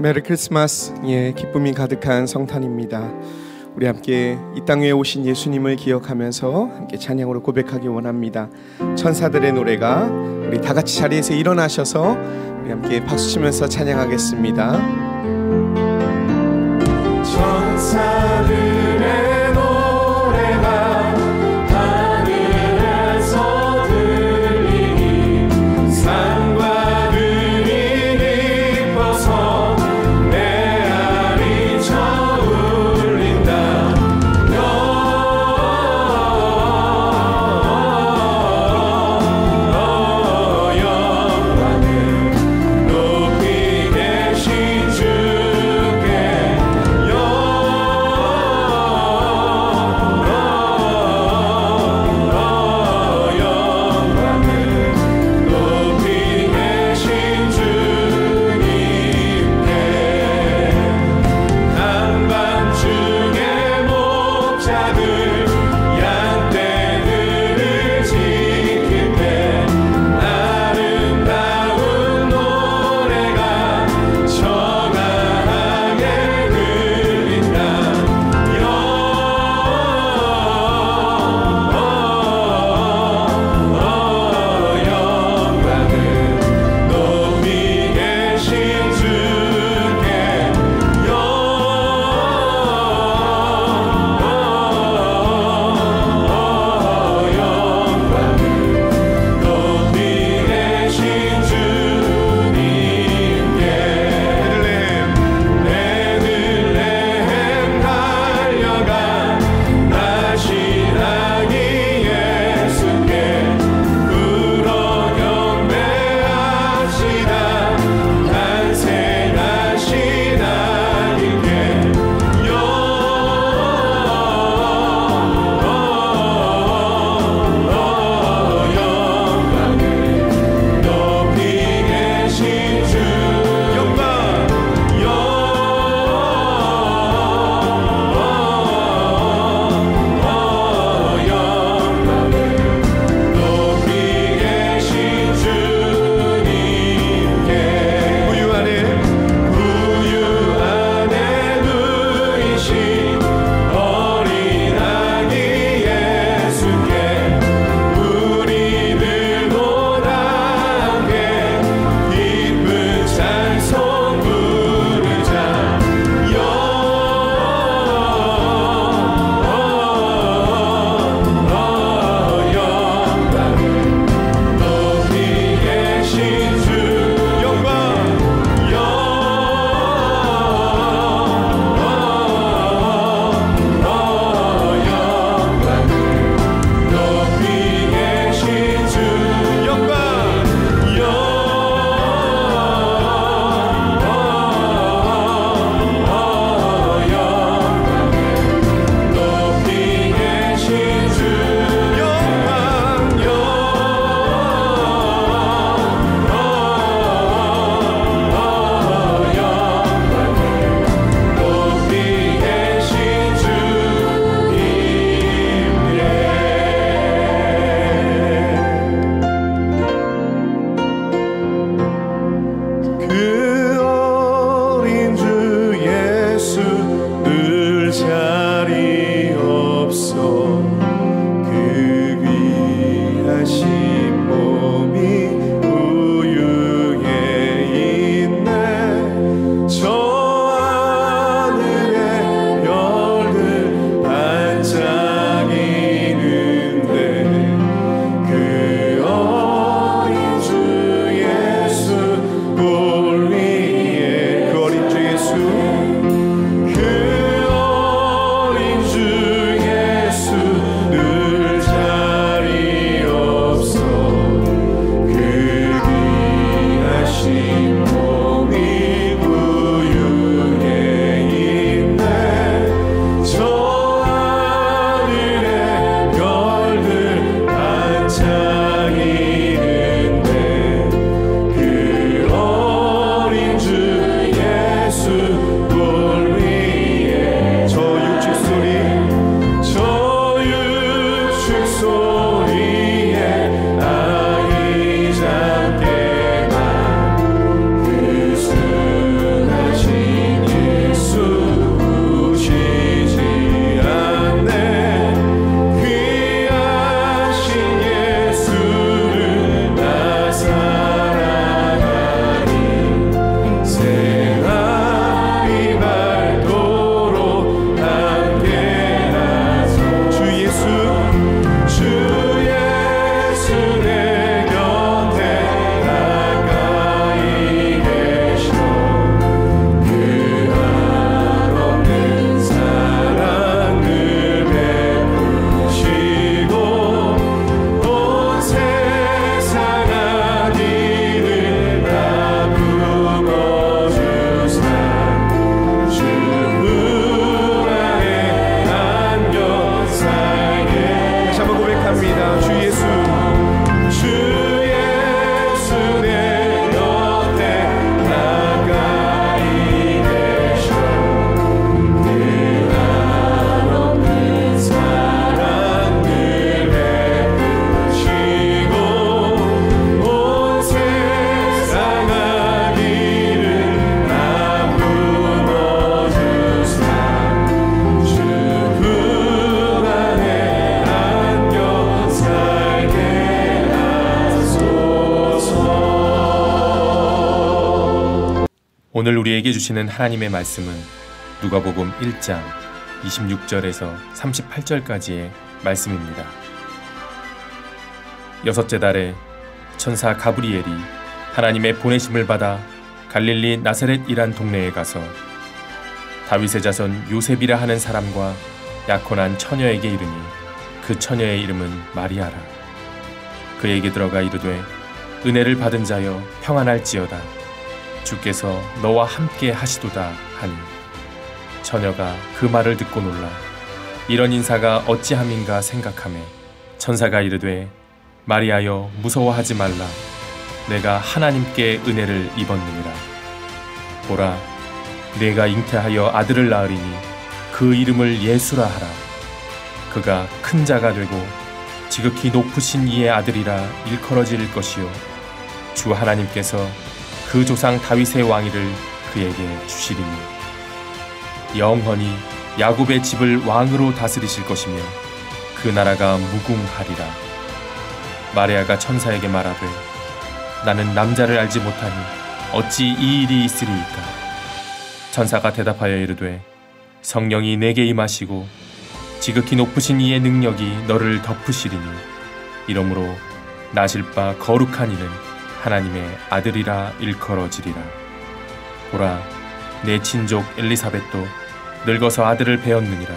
메리 크리스마스 예 기쁨이 가득한 성탄입니다. 우리 함께 이 땅 위에 오신 예수님을 기억하면서 함께 찬양으로 고백하기 원합니다. 천사들의 노래가 우리 다 같이 자리에서 일어나셔서 우리 함께 박수 치면서 찬양하겠습니다. 우리에게 주시는 하나님의 말씀은 누가복음 1장 26절에서 38절까지의 말씀입니다. 여섯째 달에 천사 가브리엘이 하나님의 보내심을 받아 갈릴리 나사렛이란 동네에 가서 다윗의 자손 요셉이라 하는 사람과 약혼한 처녀에게 이르니 그 처녀의 이름은 마리아라. 그에게 들어가 이르되 은혜를 받은 자여 평안할지어다. 주께서 너와 함께 하시도다 하니 처녀가 그 말을 듣고 놀라 이런 인사가 어찌함인가 생각하매 천사가 이르되 마리아여 무서워하지 말라. 내가 하나님께 은혜를 입었느니라. 보라 내가 잉태하여 아들을 낳으리니 그 이름을 예수라 하라. 그가 큰 자가 되고 지극히 높으신 이의 아들이라 일컬어질 것이요. 주 하나님께서 그 조상 다윗의 왕위를 그에게 주시리니. 영원히 야곱의 집을 왕으로 다스리실 것이며 그 나라가 무궁하리라. 마리아가 천사에게 말하되 나는 남자를 알지 못하니 어찌 이 일이 있으리이까? 천사가 대답하여 이르되 성령이 내게 임하시고 지극히 높으신 이의 능력이 너를 덮으시리니 이러므로 나실 바 거룩한 이는 하나님의 아들이라 일컬어지리라. 보라, 내 친족 엘리사벳도 늙어서 아들을 배었느니라.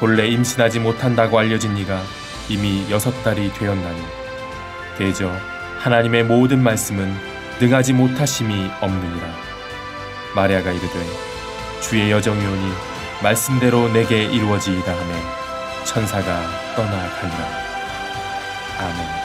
본래 임신하지 못한다고 알려진 이가 이미 여섯 달이 되었나니 대저 하나님의 모든 말씀은 능하지 못하심이 없느니라. 마리아가 이르되 주의 여정이 오니 말씀대로 내게 이루어지이다 하며 천사가 떠나가니라. 아멘.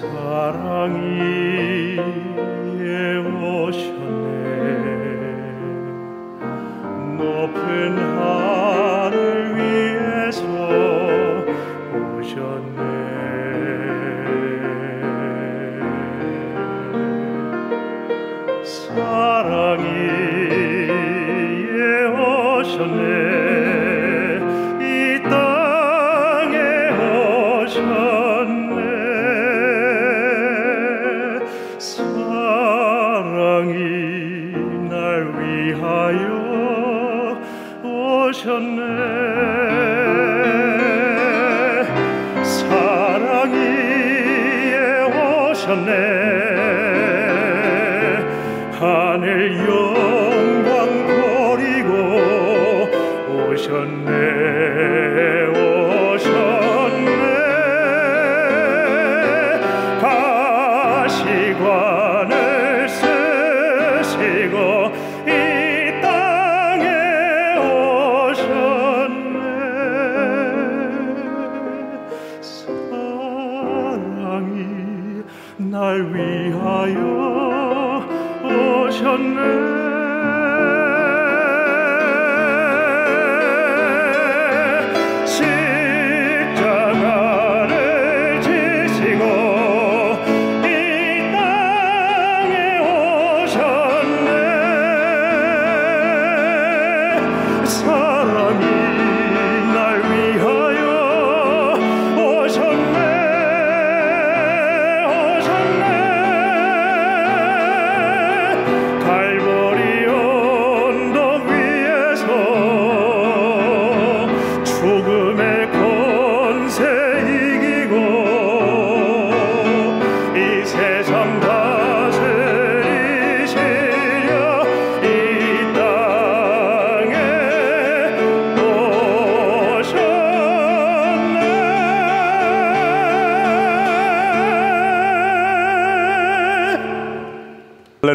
사랑이 오셨네. 높은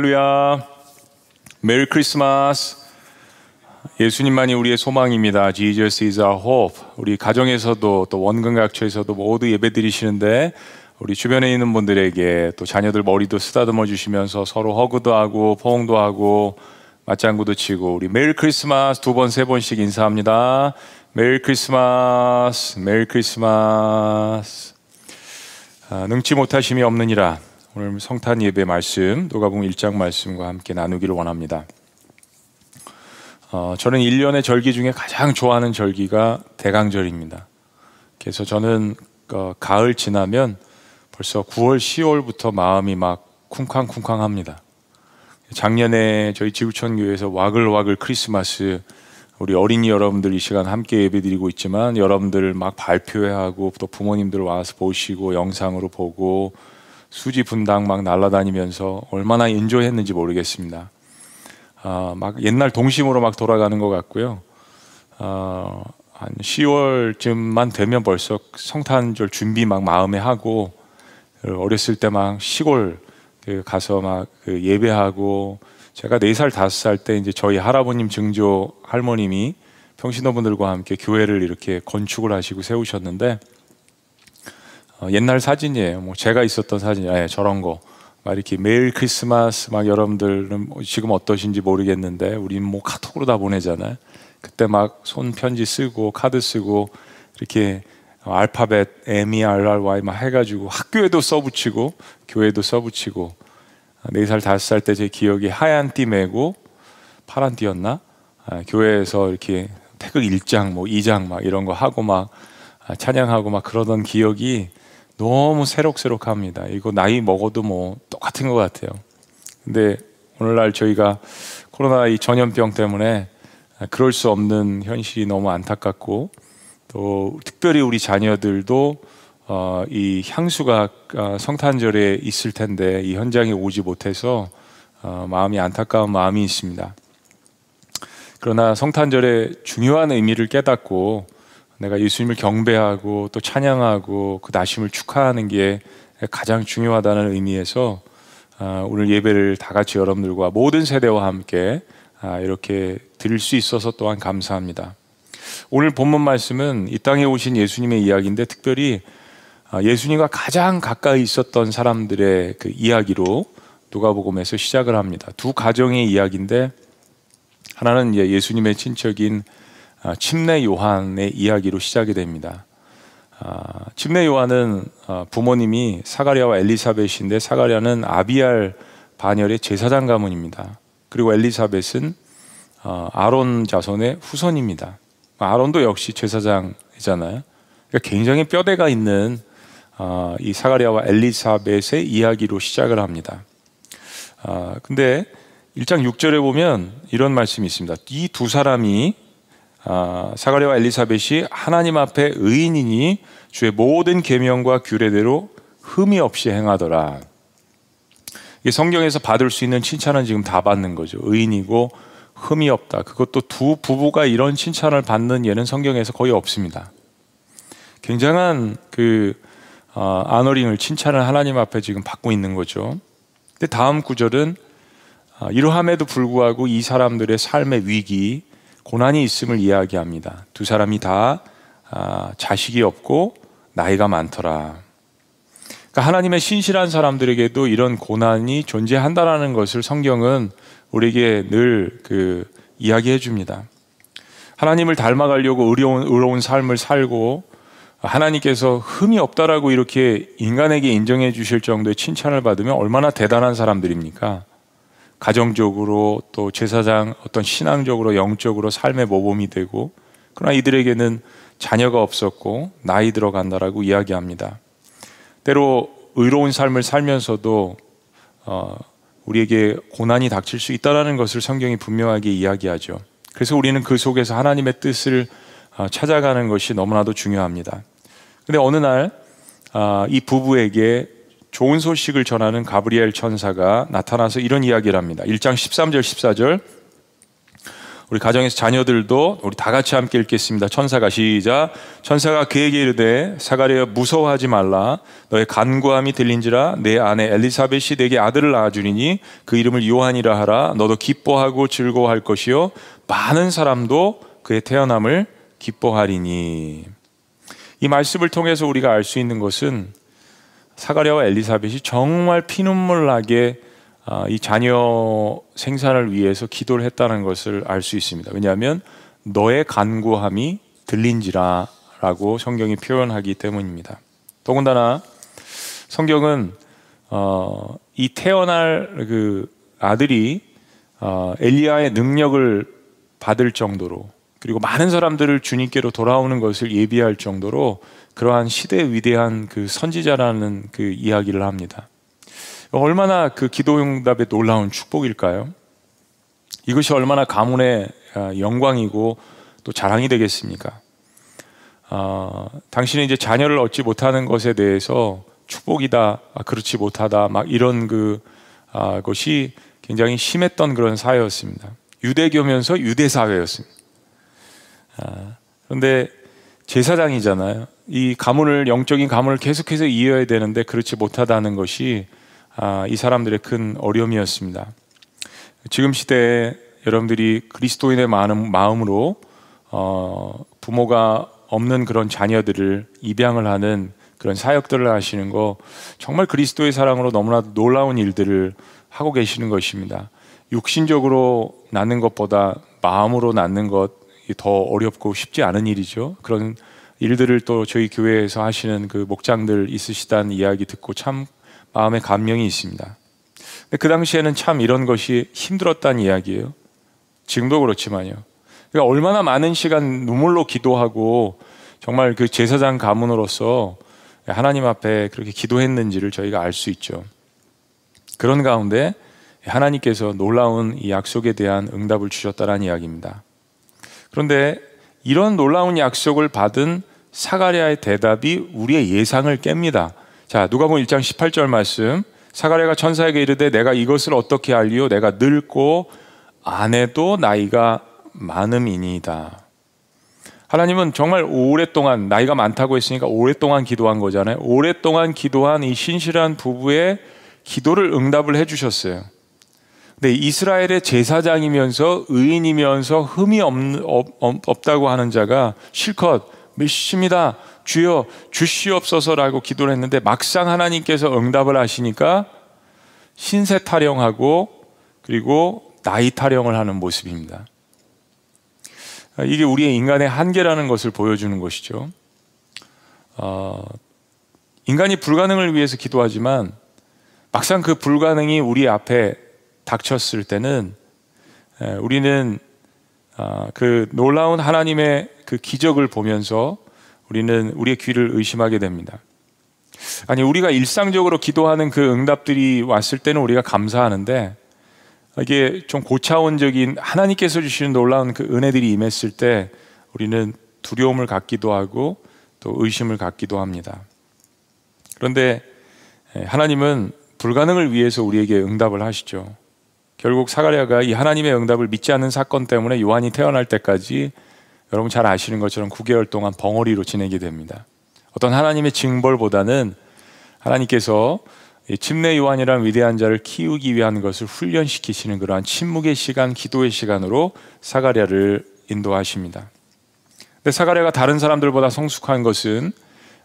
할렐루야. 메리 크리스마스. 예수님만이 우리의 소망입니다. Jesus is our hope. 우리 가정에서도 또 원근각처에서도 모두 예배 드리시는데 우리 주변에 있는 분들에게 또 자녀들 머리도 쓰다듬어 주시면서 서로 hug도 하고 포옹도 하고 맞장구도 치고 우리 메리 크리스마스 두 번 세 번씩 인사합니다. 메리 크리스마스, 메리 크리스마스. 아, 능치 못하심이 없느니라. 오늘 성탄 예배 말씀 누가복음 1장 말씀과 함께 나누기를 원합니다. 어, 저는 1년의 절기 중에 가장 좋아하는 절기가 대강절입니다. 그래서 저는 어, 가을 지나면 벌써 9월, 10월부터 마음이 막 쿵쾅쿵쾅합니다. 작년에 저희 지구촌 교회에서 와글와글 크리스마스 우리 어린이 여러분들 이 시간 함께 예배드리고 있지만 여러분들 막 발표회하고 또 부모님들 와서 보시고 영상으로 보고 수지 분당 막 날아다니면서 얼마나 인조했는지 모르겠습니다. 아, 막 옛날 동심으로 막 돌아가는 것 같고요. 아, 한 10월쯤만 되면 벌써 성탄절 준비 막 마음에 하고 어렸을 때 막 시골 그 가서 막그 예배하고 제가 4살, 5살 때 이제 저희 할아버님 증조 할머님이 평신도분들과 함께 교회를 이렇게 건축을 하시고 세우셨는데 어, 옛날 사진이에요. 뭐 제가 있었던 사진, 예, 저런 거. 막 이렇게 매일 크리스마스 막 여러분들은 뭐 지금 어떠신지 모르겠는데 우리는 뭐 카톡으로 다 보내잖아요. 그때 막 손 편지 쓰고 카드 쓰고 이렇게 알파벳 M E R R Y 막 해가지고 학교에도 써붙이고 교회도 써붙이고 네 살 다섯 살 때 제 기억이 하얀 띠 메고 파란 띠였나 아, 교회에서 이렇게 하박극 1장, 뭐 2장 막 이런 거 하고 막 아, 찬양하고 막 그러던 기억이 너무 새록새록합니다. 이거 나이 먹어도 뭐 똑같은 것 같아요. 근데 오늘날 저희가 코로나 이 전염병 때문에 그럴 수 없는 현실이 너무 안타깝고 또 특별히 우리 자녀들도 어, 이 향수가 어, 성탄절에 있을 텐데 이 현장에 오지 못해서 어, 마음이 안타까운 마음이 있습니다. 그러나 성탄절의 중요한 의미를 깨닫고 내가 예수님을 경배하고 또 찬양하고 그 나심을 축하하는 게 가장 중요하다는 의미에서 아, 오늘 예배를 다 같이 여러분들과 모든 세대와 함께 아, 이렇게 드릴 수 있어서 또한 감사합니다. 오늘 본문 말씀은 이 땅에 오신 예수님의 이야기인데 특별히 아, 예수님과 가장 가까이 있었던 사람들의 그 이야기로 누가복음에서 시작을 합니다. 두 가정의 이야기인데 하나는 예수님의 친척인 침례 요한의 이야기로 시작이 됩니다. 아, 침례 요한은 아, 부모님이 사가랴와 엘리사벳인데 사가랴는 아비알 반열의 제사장 가문입니다. 그리고 엘리사벳은 아, 아론 자손의 후손입니다. 아론도 역시 제사장이잖아요. 그러니까 굉장히 뼈대가 있는 이 사가랴와 엘리사벳의 이야기로 시작을 합니다. 근데 1장 6절에 보면 이런 말씀이 있습니다. 이 두 사람이 아, 사가랴와 엘리사벳이 하나님 앞에 의인이니 주의 모든 계명과 규례대로 흠이 없이 행하더라. 이 성경에서 받을 수 있는 칭찬은 지금 다 받는 거죠. 의인이고 흠이 없다. 그것도 두 부부가 이런 칭찬을 받는 예는 성경에서 거의 없습니다. 굉장한 그 어, 아너링을 칭찬을 하나님 앞에 지금 받고 있는 거죠. 근데 다음 구절은 어, 이러함에도 불구하고 이 사람들의 삶의 위기, 고난이 있음을 이야기합니다. 두 사람이 다 아, 자식이 없고 나이가 많더라. 그러니까 하나님의 신실한 사람들에게도 이런 고난이 존재한다라는 것을 성경은 우리에게 늘 그 이야기해 줍니다. 하나님을 닮아가려고 의로운, 의로운 삶을 살고 하나님께서 흠이 없다라고 이렇게 인간에게 인정해 주실 정도의 칭찬을 받으면 얼마나 대단한 사람들입니까? 가정적으로 또 제사장 어떤 신앙적으로 영적으로 삶의 모범이 되고 그러나 이들에게는 자녀가 없었고 나이 들어간다라고 이야기합니다. 때로 의로운 삶을 살면서도 어, 우리에게 고난이 닥칠 수 있다라는 것을 성경이 분명하게 이야기하죠. 그래서 우리는 그 속에서 하나님의 뜻을 어, 찾아가는 것이 너무나도 중요합니다. 근데 어느 날이 아, 부부에게 좋은 소식을 전하는 가브리엘 천사가 나타나서 이런 이야기를 합니다. 1장 13절 14절 우리 가정에서 자녀들도 우리 다 같이 함께 읽겠습니다. 천사가 시작. 천사가 그에게 이르되 사가랴 무서워하지 말라. 너의 간구함이 들린지라 내 아내 엘리사벳이 내게 아들을 낳아주리니 그 이름을 요한이라 하라. 너도 기뻐하고 즐거워할 것이요 많은 사람도 그의 태어남을 기뻐하리니. 이 말씀을 통해서 우리가 알 수 있는 것은 사가랴와 엘리사벳이 정말 피눈물 나게 아, 이 자녀 생산을 위해서 기도를 했다는 것을 알 수 있습니다. 왜냐하면 너의 간구함이 들린지라라고 성경이 표현하기 때문입니다. 더군다나 성경은 어, 이 태어날 그 아들이 어, 엘리야의 능력을 받을 정도로 그리고 많은 사람들을 주님께로 돌아오는 것을 예비할 정도로 그러한 시대의 위대한 그 선지자라는 그 이야기를 합니다. 얼마나 그 기도 응답의 놀라운 축복일까요? 이것이 얼마나 가문의 아, 영광이고 또 자랑이 되겠습니까? 어, 당신이 이제 자녀를 얻지 못하는 것에 대해서 축복이다, 아, 그렇지 못하다, 막 이런 그 아, 것이 굉장히 심했던 그런 사회였습니다. 유대교면서 유대 사회였습니다. 아, 그런데 제사장이잖아요. 이 가문을 영적인 가문을 계속해서 이어야 되는데 그렇지 못하다는 것이 아, 이 사람들의 큰 어려움이었습니다. 지금 시대에 여러분들이 그리스도인의 많은 마음으로 어, 부모가 없는 그런 자녀들을 입양을 하는 그런 사역들을 하시는 거 정말 그리스도의 사랑으로 너무나 놀라운 일들을 하고 계시는 것입니다. 육신적으로 낳는 것보다 마음으로 낳는 것 더 어렵고 쉽지 않은 일이죠. 그런 일들을 또 저희 교회에서 하시는 그 목장들 있으시다는 이야기 듣고 참 마음에 감명이 있습니다. 그 당시에는 참 이런 것이 힘들었다는 이야기예요. 지금도 그렇지만요. 그러니까 얼마나 많은 시간 눈물로 기도하고 정말 그 제사장 가문으로서 하나님 앞에 그렇게 기도했는지를 저희가 알 수 있죠. 그런 가운데 하나님께서 놀라운 이 약속에 대한 응답을 주셨다는 이야기입니다. 그런데 이런 놀라운 약속을 받은 사가랴의 대답이 우리의 예상을 깹니다. 자, 누가복음 1장 18절 말씀. 사가랴가 천사에게 이르되 내가 이것을 어떻게 알리요 내가 늙고 아내도 나이가 많음이니이다. 하나님은 정말 오랫동안 나이가 많다고 했으니까 오랫동안 기도한 거잖아요. 오랫동안 기도한 이 신실한 부부의 기도를 응답을 해 주셨어요. 근데 이스라엘의 제사장이면서 의인이면서 흠이 없, 없, 다고 하는 자가 실컷 몇십니다. 주여 주시옵소서라고 기도를 했는데 막상 하나님께서 응답을 하시니까 신세 타령하고 그리고 나이 타령을 하는 모습입니다. 이게 우리의 인간의 한계라는 것을 보여주는 것이죠. 어, 인간이 불가능을 위해서 기도하지만 막상 그 불가능이 우리 앞에 닥쳤을 때는 우리는 아, 그 놀라운 하나님의 그 기적을 보면서 우리는 우리의 귀를 의심하게 됩니다. 아니 우리가 일상적으로 기도하는 그 응답들이 왔을 때는 우리가 감사하는데 이게 좀 고차원적인 하나님께서 주시는 놀라운 그 은혜들이 임했을 때 우리는 두려움을 갖기도 하고 또 의심을 갖기도 합니다. 그런데 하나님은 불가능을 위해서 우리에게 응답을 하시죠. 결국 사가랴가 이 하나님의 응답을 믿지 않는 사건 때문에 요한이 태어날 때까지 여러분 잘 아시는 것처럼 9개월 동안 벙어리로 지내게 됩니다. 어떤 하나님의 징벌보다는 하나님께서 침례 요한이란 위대한 자를 키우기 위한 것을 훈련시키시는 그러한 침묵의 시간, 기도의 시간으로 사가랴를 인도하십니다. 근데 사가랴가 다른 사람들보다 성숙한 것은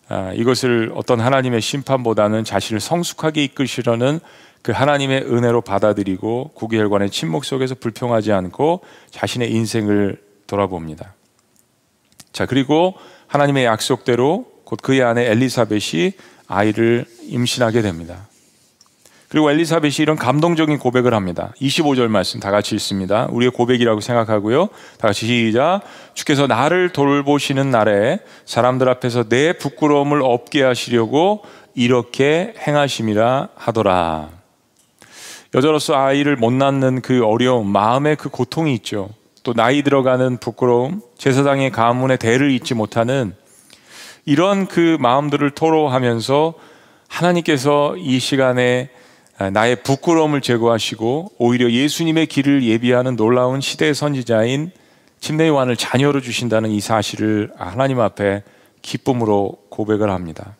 아, 이것을 어떤 하나님의 심판보다는 자신을 성숙하게 이끄시려는 그 하나님의 은혜로 받아들이고 구개혈관의 침묵 속에서 불평하지 않고 자신의 인생을 돌아봅니다. 자, 그리고 하나님의 약속대로 곧 그의 아내 엘리사벳이 아이를 임신하게 됩니다. 그리고 엘리사벳이 이런 감동적인 고백을 합니다. 25절 말씀 다 같이 읽습니다. 우리의 고백이라고 생각하고요. 다 같이 시작. 주께서 나를 돌보시는 날에 사람들 앞에서 내 부끄러움을 없게 하시려고 이렇게 행하심이라 하더라. 여자로서 아이를 못 낳는 그 어려움, 마음의 그 고통이 있죠. 또 나이 들어가는 부끄러움, 제사장의 가문의 대를 잊지 못하는 이런 그 마음들을 토로하면서 하나님께서 이 시간에 나의 부끄러움을 제거하시고 오히려 예수님의 길을 예비하는 놀라운 시대의 선지자인 침례 요한을 자녀로 주신다는 이 사실을 하나님 앞에 기쁨으로 고백을 합니다.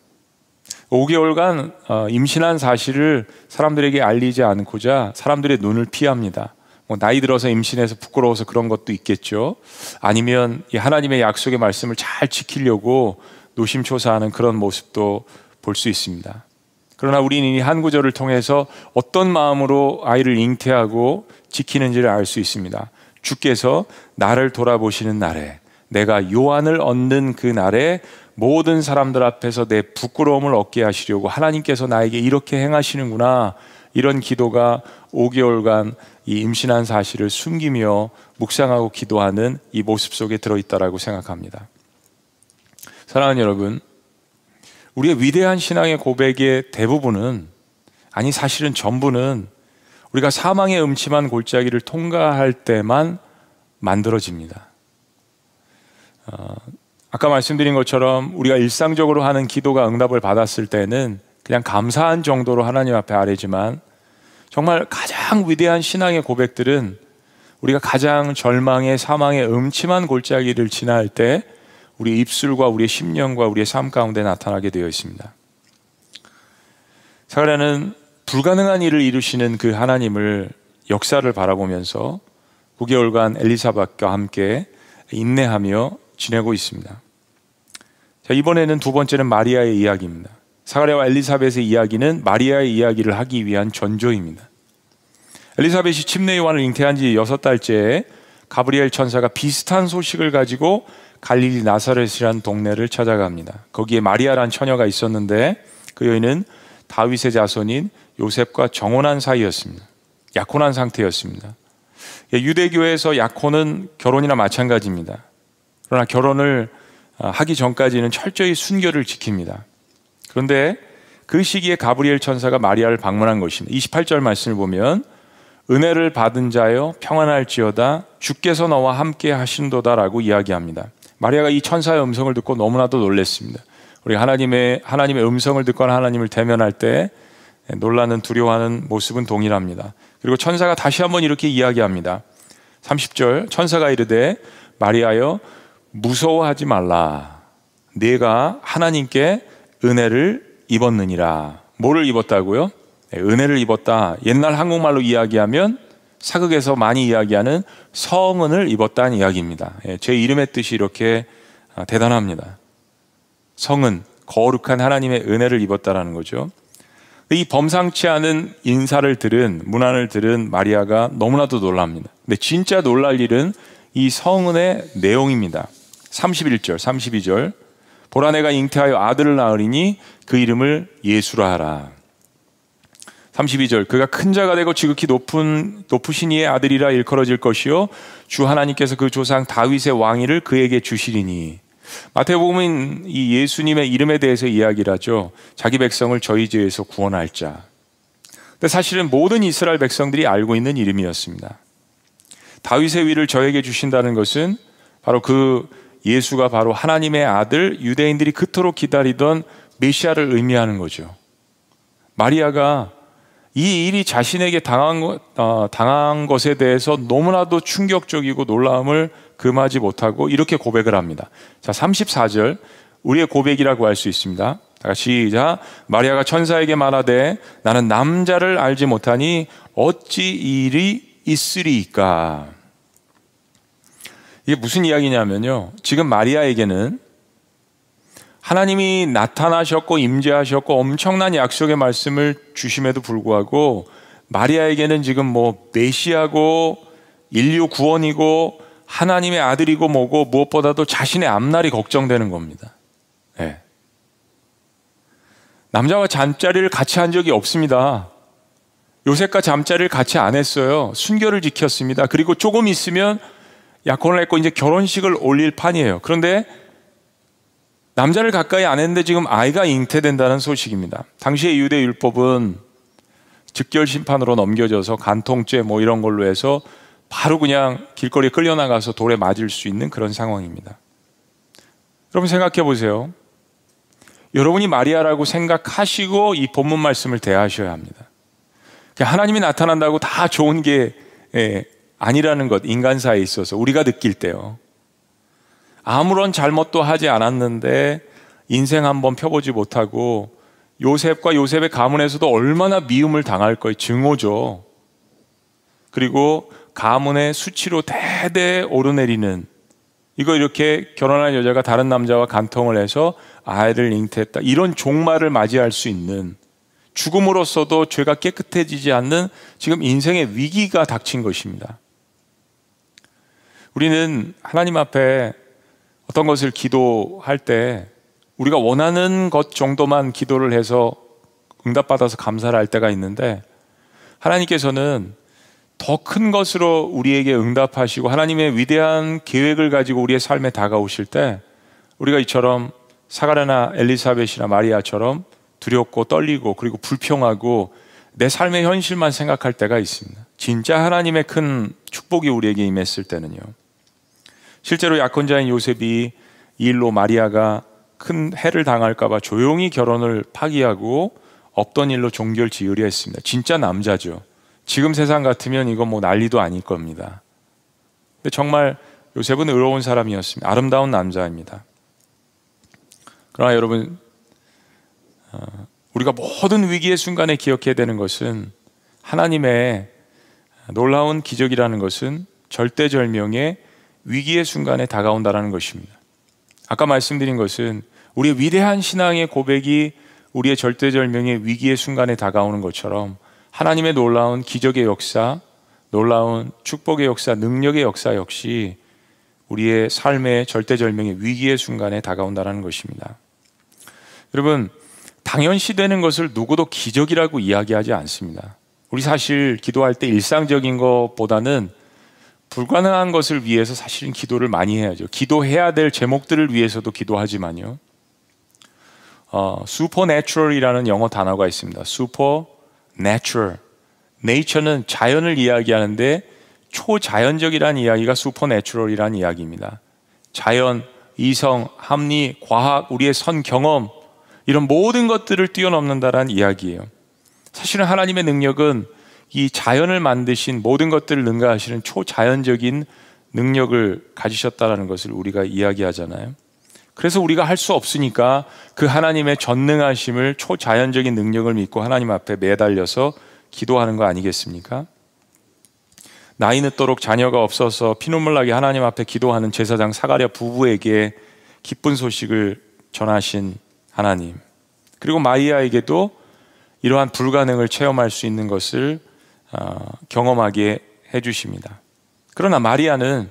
5개월간 어, 임신한 사실을 사람들에게 알리지 않고자 사람들의 눈을 피합니다. 뭐 나이 들어서 임신해서 부끄러워서 그런 것도 있겠죠. 아니면 하나님의 약속의 말씀을 잘 지키려고 노심초사하는 그런 모습도 볼 수 있습니다. 그러나 우리는 이 한 구절을 통해서 어떤 마음으로 아이를 잉태하고 지키는지를 알 수 있습니다. 주께서 나를 돌아보시는 날에 내가 요한을 얻는 그 날에 모든 사람들 앞에서 내 부끄러움을 얻게 하시려고 하나님께서 나에게 이렇게 행하시는구나. 이런 기도가 5개월간 이 임신한 사실을 숨기며 묵상하고 기도하는 이 모습 속에 들어있다라고 생각합니다. 사랑하는 여러분, 우리의 위대한 신앙의 고백의 대부분은 아니 사실은 전부는 우리가 사망의 음침한 골짜기를 통과할 때만 만들어집니다. 어, 아까 말씀드린 것처럼 우리가 일상적으로 하는 기도가 응답을 받았을 때는 그냥 감사한 정도로 하나님 앞에 아뢰지만 정말 가장 위대한 신앙의 고백들은 우리가 가장 절망의 사망의 음침한 골짜기를 지날 때 우리 입술과 우리의 심령과 우리의 삶 가운데 나타나게 되어 있습니다. 사가랴는 불가능한 일을 이루시는 그 하나님을 역사를 바라보면서 9개월간 엘리사벳과 함께 인내하며 지내고 있습니다. 자, 이번에는 두 번째는 마리아의 이야기입니다. 사가랴와 엘리사벳의 이야기는 마리아의 이야기를 하기 위한 전조입니다. 엘리사벳이 침례 요한을 잉태한 지 여섯 달째에 가브리엘 천사가 비슷한 소식을 가지고 갈릴리 나사렛이라는 동네를 찾아갑니다. 거기에 마리아란 처녀가 있었는데 그 여인은 다윗의 자손인 요셉과 정혼한 사이였습니다. 약혼한 상태였습니다. 예, 유대교에서 약혼은 결혼이나 마찬가지입니다. 그러나 결혼을 아, 하기 전까지는 철저히 순결을 지킵니다. 그런데 그 시기에 가브리엘 천사가 마리아를 방문한 것입니다. 28절 말씀을 보면 은혜를 받은 자여 평안할지어다 주께서 너와 함께 하신도다라고 이야기합니다. 마리아가 이 천사의 음성을 듣고 너무나도 놀랐습니다. 우리 하나님의 하나님의 음성을 듣거나 하나님을 대면할 때 놀라는 두려워하는 모습은 동일합니다. 그리고 천사가 다시 한번 이렇게 이야기합니다. 30절 천사가 이르되 마리아여 무서워하지 말라. 네가 하나님께 은혜를 입었느니라. 뭐를 입었다고요? 네, 은혜를 입었다. 옛날 한국말로 이야기하면 사극에서 많이 이야기하는 성은을 입었다는 이야기입니다. 예, 제 이름의 뜻이 이렇게 아, 대단합니다. 성은 거룩한 하나님의 은혜를 입었다라는 거죠. 이 범상치 않은 인사를 들은 문안을 들은 마리아가 너무나도 놀랍니다. 근데 진짜 놀랄 일은 이 성은의 내용입니다. 31절, 32절. 보라 내가 잉태하여 아들을 낳으리니 그 이름을 예수라 하라. 32절 그가 큰 자가 되고 지극히 높은 높으신 이의 아들이라 일컬어질 것이요 주 하나님께서 그 조상 다윗의 왕위를 그에게 주시리니 마태복음은 이 예수님의 이름에 대해서 이야기를 하죠. 자기 백성을 저희 죄에서 구원할 자. 근데 사실은 모든 이스라엘 백성들이 알고 있는 이름이었습니다. 다윗의 위를 저에게 주신다는 것은 바로 그 예수가 바로 하나님의 아들 유대인들이 그토록 기다리던 메시아를 의미하는 거죠. 마리아가 이 일이 자신에게 당한, 어, 당한 것에 대해서 너무나도 충격적이고 놀라움을 금하지 못하고 이렇게 고백을 합니다. 자, 34절. 우리의 고백이라고 할 수 있습니다. 다 시작. 마리아가 천사에게 말하되 나는 남자를 알지 못하니 어찌 일이 있으리까? 이게 무슨 이야기냐면요. 지금 마리아에게는 하나님이 나타나셨고 임재하셨고 엄청난 약속의 말씀을 주심에도 불구하고 마리아에게는 지금 뭐 메시아고 인류 구원이고 하나님의 아들이고 뭐고 무엇보다도 자신의 앞날이 걱정되는 겁니다. 네. 남자와 잠자리를 같이 한 적이 없습니다. 요셉과 잠자리를 같이 안 했어요. 순결을 지켰습니다. 그리고 조금 있으면 약혼을 했고 이제 결혼식을 올릴 판이에요. 그런데 남자를 가까이 안 했는데 지금 아이가 잉태된다는 소식입니다. 당시의 유대 율법은 즉결 심판으로 넘겨져서 간통죄 뭐 이런 걸로 해서 바로 그냥 길거리에 끌려나가서 돌에 맞을 수 있는 그런 상황입니다. 여러분 생각해 보세요. 여러분이 마리아라고 생각하시고 이 본문 말씀을 대하셔야 합니다. 하나님이 나타난다고 다 좋은 게 예, 아니라는 것, 인간사에 있어서 우리가 느낄 때요. 아무런 잘못도 하지 않았는데 인생 한번 펴보지 못하고 요셉과 요셉의 가문에서도 얼마나 미움을 당할 거예요. 증오죠. 그리고 가문의 수치로 대대 오르내리는 이거 이렇게 결혼한 여자가 다른 남자와 간통을 해서 아이를 잉태했다. 이런 종말을 맞이할 수 있는 죽음으로써도 죄가 깨끗해지지 않는 지금 인생의 위기가 닥친 것입니다. 우리는 하나님 앞에 어떤 것을 기도할 때 우리가 원하는 것 정도만 기도를 해서 응답받아서 감사를 할 때가 있는데 하나님께서는 더 큰 것으로 우리에게 응답하시고 하나님의 위대한 계획을 가지고 우리의 삶에 다가오실 때 우리가 이처럼 사가랴나 엘리사벳이나 마리아처럼 두렵고 떨리고 그리고 불평하고 내 삶의 현실만 생각할 때가 있습니다. 진짜 하나님의 큰 축복이 우리에게 임했을 때는요. 실제로 약혼자인 요셉이 이 일로 마리아가 큰 해를 당할까봐 조용히 결혼을 파기하고 없던 일로 종결 지으려 했습니다. 진짜 남자죠. 지금 세상 같으면 이건 뭐 난리도 아닐 겁니다. 근데 정말 요셉은 의로운 사람이었습니다. 아름다운 남자입니다. 그러나 여러분, 어, 우리가 모든 위기의 순간에 기억해야 되는 것은 하나님의 놀라운 기적이라는 것은 절대절명의 위기의 순간에 다가온다라는 것입니다. 아까 말씀드린 것은 우리의 위대한 신앙의 고백이 우리의 절대절명의 위기의 순간에 다가오는 것처럼 하나님의 놀라운 기적의 역사, 놀라운 축복의 역사, 능력의 역사 역시 우리의 삶의 절대절명의 위기의 순간에 다가온다는 것입니다. 여러분, 당연시되는 것을 누구도 기적이라고 이야기하지 않습니다. 우리 사실 기도할 때 일상적인 것보다는 불가능한 것을 위해서 사실은 기도를 많이 해야죠. 기도해야 될 제목들을 위해서도 기도하지만요. 어, supernatural이라는 영어 단어가 있습니다. supernatural. nature는 자연을 이야기하는데 초자연적이라는 이야기가 supernatural이라는 이야기입니다. 자연, 이성, 합리, 과학, 우리의 선 경험 이런 모든 것들을 뛰어넘는다라는 이야기예요. 사실은 하나님의 능력은 이 자연을 만드신 모든 것들을 능가하시는 초자연적인 능력을 가지셨다라는 것을 우리가 이야기하잖아요. 그래서 우리가 할 수 없으니까 그 하나님의 전능하심을 초자연적인 능력을 믿고 하나님 앞에 매달려서 기도하는 거 아니겠습니까? 나이 늦도록 자녀가 없어서 피눈물 나게 하나님 앞에 기도하는 제사장 사가랴 부부에게 기쁜 소식을 전하신 하나님. 그리고 마이아에게도 이러한 불가능을 체험할 수 있는 것을 어, 경험하게 해주십니다. 그러나 마리아는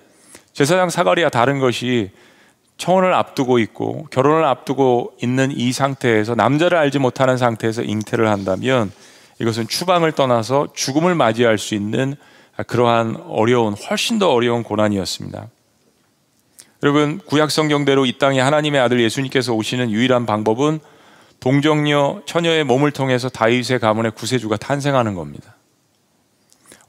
제사장 사가리와 다른 것이 청혼을 앞두고 있고 결혼을 앞두고 있는 이 상태에서 남자를 알지 못하는 상태에서 잉태를 한다면 이것은 추방을 떠나서 죽음을 맞이할 수 있는 그러한 어려운 훨씬 더 어려운 고난이었습니다. 여러분 구약 성경대로 이 땅에 하나님의 아들 예수님께서 오시는 유일한 방법은 동정녀 처녀의 몸을 통해서 다윗의 가문의 구세주가 탄생하는 겁니다.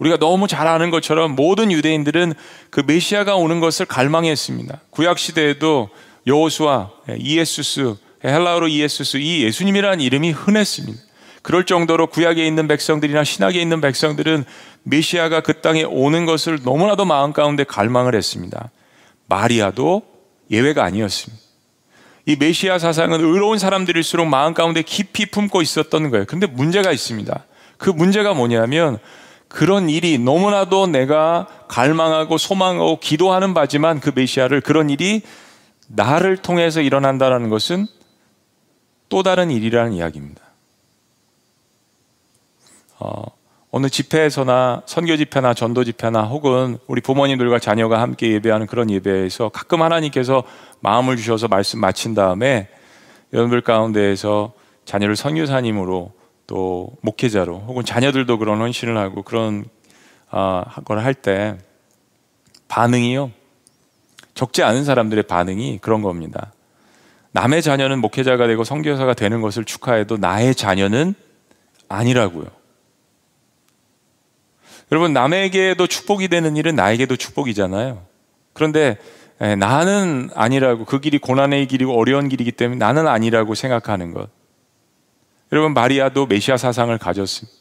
우리가 너무 잘 아는 것처럼 모든 유대인들은 그 메시아가 오는 것을 갈망했습니다. 구약 시대에도 여호수아, 이에수스, 헬라어로 이에수스 이 예수님이라는 이름이 흔했습니다. 그럴 정도로 구약에 있는 백성들이나 신약에 있는 백성들은 메시아가 그 땅에 오는 것을 너무나도 마음 가운데 갈망을 했습니다. 마리아도 예외가 아니었습니다. 이 메시아 사상은 의로운 사람들일수록 마음 가운데 깊이 품고 있었던 거예요. 근데 문제가 있습니다. 그 문제가 뭐냐면 그런 일이 너무나도 내가 갈망하고 소망하고 기도하는 바지만 그 메시아를 그런 일이 나를 통해서 일어난다는 것은 또 다른 일이라는 이야기입니다. 어, 어느 집회에서나 선교 집회나 전도 집회나 혹은 우리 부모님들과 자녀가 함께 예배하는 그런 예배에서 가끔 하나님께서 마음을 주셔서 말씀 마친 다음에 여러분들 가운데에서 자녀를 선교사님으로 또 목회자로 혹은 자녀들도 그런 헌신을 하고 그런 어, 걸할 때 반응이요 적지 않은 사람들의 반응이 그런 겁니다. 남의 자녀는 목회자가 되고 선교사가 되는 것을 축하해도 나의 자녀는 아니라고요. 여러분 남에게도 축복이 되는 일은 나에게도 축복이잖아요. 그런데 나는 아니라고 그 길이 고난의 길이고 어려운 길이기 때문에 나는 아니라고 생각하는 것. 여러분 마리아도 메시아 사상을 가졌습니다.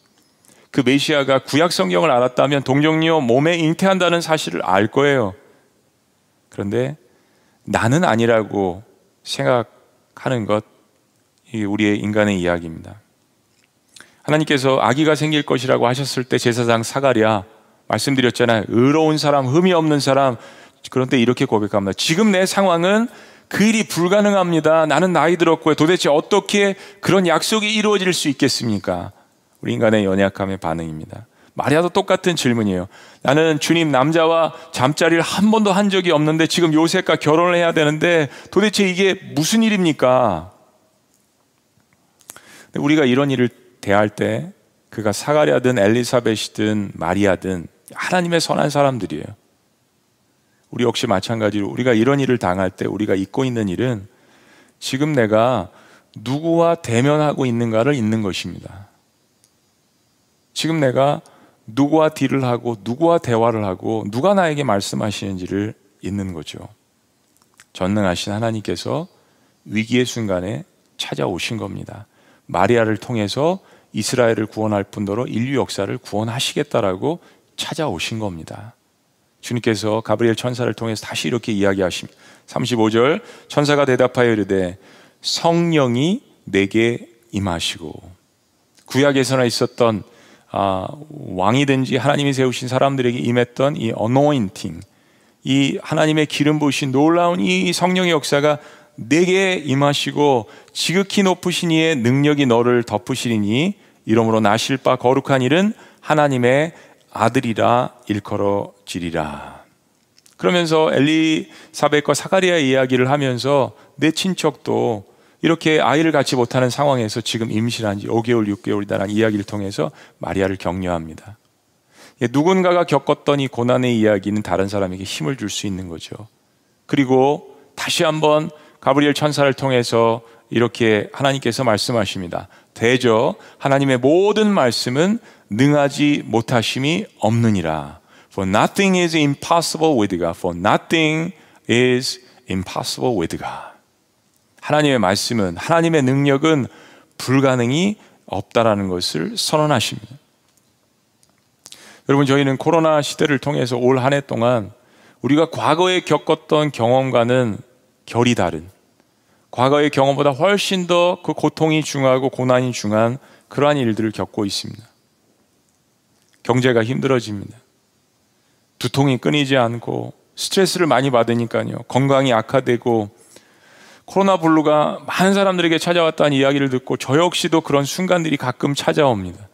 그 메시아가 구약 성경을 알았다면 동정녀 몸에 잉태한다는 사실을 알 거예요. 그런데 나는 아니라고 생각하는 것, 이 우리의 인간의 이야기입니다. 하나님께서 아기가 생길 것이라고 하셨을 때 제사장 사가랴 말씀드렸잖아요. 의로운 사람, 흠이 없는 사람. 그런데 이렇게 고백합니다. 지금 내 상황은 그 일이 불가능합니다. 나는 나이 들었고요. 도대체 어떻게 그런 약속이 이루어질 수 있겠습니까? 우리 인간의 연약함의 반응입니다. 마리아도 똑같은 질문이에요. 나는 주님 남자와 잠자리를 한 번도 한 적이 없는데 지금 요셉과 결혼을 해야 되는데 도대체 이게 무슨 일입니까? 우리가 이런 일을 대할 때 그가 사가랴든 엘리사벳이든 마리아든 하나님의 선한 사람들이에요. 우리 역시 마찬가지로 우리가 이런 일을 당할 때 우리가 잊고 있는 일은 지금 내가 누구와 대면하고 있는가를 잊는 것입니다. 지금 내가 누구와 딜을 하고 누구와 대화를 하고 누가 나에게 말씀하시는지를 잊는 거죠. 전능하신 하나님께서 위기의 순간에 찾아오신 겁니다. 마리아를 통해서 이스라엘을 구원할 뿐더러 인류 역사를 구원하시겠다라고 찾아오신 겁니다. 주님께서 가브리엘 천사를 통해서 다시 이렇게 이야기하십니다. 35절 천사가 대답하여 이르되 성령이 내게 임하시고 구약에서나 있었던 아, 왕이든지 하나님이 세우신 사람들에게 임했던 이 anointing 이 하나님의 기름 부으신 놀라운 이 성령의 역사가 내게 임하시고 지극히 높으신 이의 능력이 너를 덮으시리니 이러므로 나실 바 거룩한 일은 하나님의 아들이라 일컬어지리라. 그러면서 엘리사벳과 사가리아 이야기를 하면서 내 친척도 이렇게 아이를 갖지 못하는 상황에서 지금 임신한 지 5개월, 6개월이다라는 이야기를 통해서 마리아를 격려합니다. 예, 누군가가 겪었던 이 고난의 이야기는 다른 사람에게 힘을 줄 수 있는 거죠. 그리고 다시 한번 가브리엘 천사를 통해서 이렇게 하나님께서 말씀하십니다. 대저 하나님의 모든 말씀은 능하지 못하심이 없느니라. For nothing is impossible with God. For nothing is impossible with God. 하나님의 말씀은 하나님의 능력은 불가능이 없다라는 것을 선언하십니다. 여러분 저희는 코로나 시대를 통해서 올 한 해 동안 우리가 과거에 겪었던 경험과는 결이 다른 과거의 경험보다 훨씬 더 그 고통이 중하고 고난이 중한 그러한 일들을 겪고 있습니다. 경제가 힘들어집니다. 두통이 끊이지 않고 스트레스를 많이 받으니까요. 건강이 악화되고 코로나 블루가 많은 사람들에게 찾아왔다는 이야기를 듣고 저 역시도 그런 순간들이 가끔 찾아옵니다.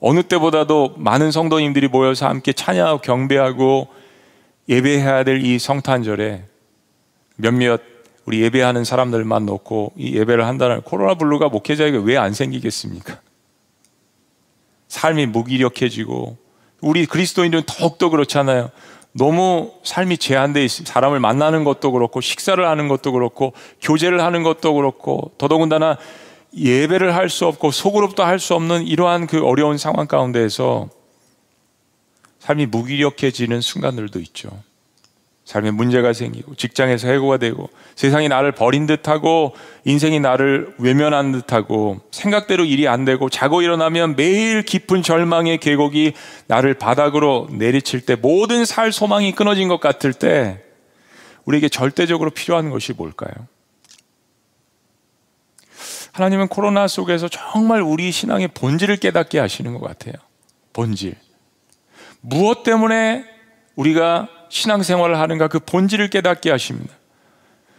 어느 때보다도 많은 성도님들이 모여서 함께 찬양하고 경배하고 예배해야 될 이 성탄절에 몇몇 우리 예배하는 사람들만 놓고 이 예배를 한다는 코로나 블루가 목회자에게 왜 안 생기겠습니까? 삶이 무기력해지고 우리 그리스도인들은 더욱더 그렇잖아요. 너무 삶이 제한되어 있습니다. 사람을 만나는 것도 그렇고 식사를 하는 것도 그렇고 교제를 하는 것도 그렇고 더더군다나 예배를 할 수 없고 속으로부터 할수 없는 이러한 그 어려운 상황 가운데에서 삶이 무기력해지는 순간들도 있죠. 삶에 문제가 생기고 직장에서 해고가 되고 세상이 나를 버린 듯하고 인생이 나를 외면한 듯하고 생각대로 일이 안 되고 자고 일어나면 매일 깊은 절망의 계곡이 나를 바닥으로 내리칠 때 모든 살 소망이 끊어진 것 같을 때 우리에게 절대적으로 필요한 것이 뭘까요? 하나님은 코로나 속에서 정말 우리 신앙의 본질을 깨닫게 하시는 것 같아요. 본질. 무엇 때문에 우리가 신앙생활을 하는가 그 본질을 깨닫게 하십니다.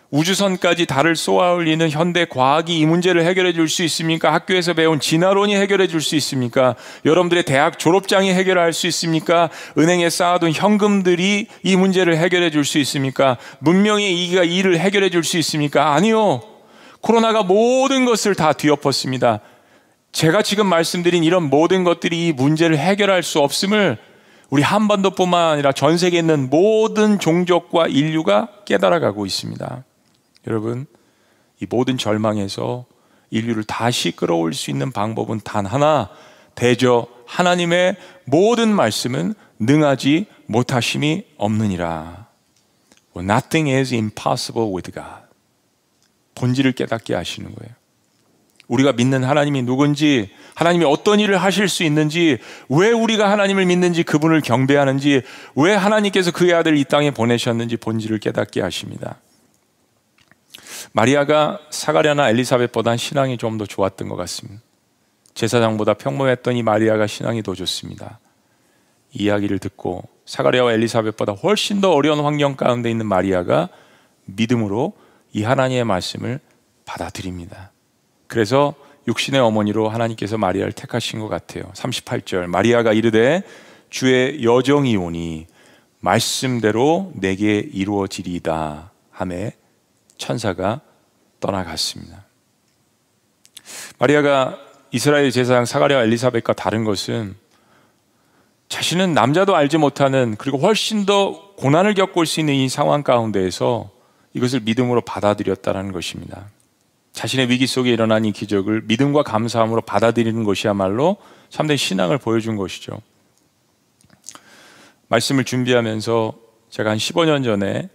우주선까지 달을 쏘아 올리는 현대 과학이 이 문제를 해결해 줄 수 있습니까? 학교에서 배운 진화론이 해결해 줄 수 있습니까? 여러분들의 대학 졸업장이 해결할 수 있습니까? 은행에 쌓아둔 현금들이 이 문제를 해결해 줄 수 있습니까? 문명의 이기가 이를 해결해 줄 수 있습니까? 아니요. 코로나가 모든 것을 다 뒤엎었습니다. 제가 지금 말씀드린 이런 모든 것들이 이 문제를 해결할 수 없음을 우리 한반도뿐만 아니라 전 세계에 있는 모든 종족과 인류가 깨달아가고 있습니다. 여러분, 이 모든 절망에서 인류를 다시 끌어올 수 있는 방법은 단 하나, 대저 하나님의 모든 말씀은 능하지 못하심이 없느니라. Nothing is impossible with God. 본질을 깨닫게 하시는 거예요. 우리가 믿는 하나님이 누군지, 하나님이 어떤 일을 하실 수 있는지, 왜 우리가 하나님을 믿는지, 그분을 경배하는지, 왜 하나님께서 그의 아들 이 땅에 보내셨는지 본질을 깨닫게 하십니다. 마리아가 사가랴나 엘리사벳보다 신앙이 좀 더 좋았던 것 같습니다. 제사장보다 평범했던 이 마리아가 신앙이 더 좋습니다. 이 이야기를 듣고 사가랴와 엘리사벳보다 훨씬 더 어려운 환경 가운데 있는 마리아가 믿음으로 이 하나님의 말씀을 받아들입니다. 그래서 육신의 어머니로 하나님께서 마리아를 택하신 것 같아요. 38절 마리아가 이르되 주의 여정이 오니 말씀대로 내게 이루어지리이다 함에 천사가 떠나갔습니다. 마리아가 이스라엘 제사장 사가랴 엘리사벳과 다른 것은 자신은 남자도 알지 못하는 그리고 훨씬 더 고난을 겪을 수 있는 이 상황 가운데에서 이것을 믿음으로 받아들였다는 것입니다. 자신의 위기 속에 일어난 이 기적을 믿음과 감사함으로 받아들이는 것이야말로 참된 신앙을 보여준 것이죠. 말씀을 준비하면서 제가 한 15년 전에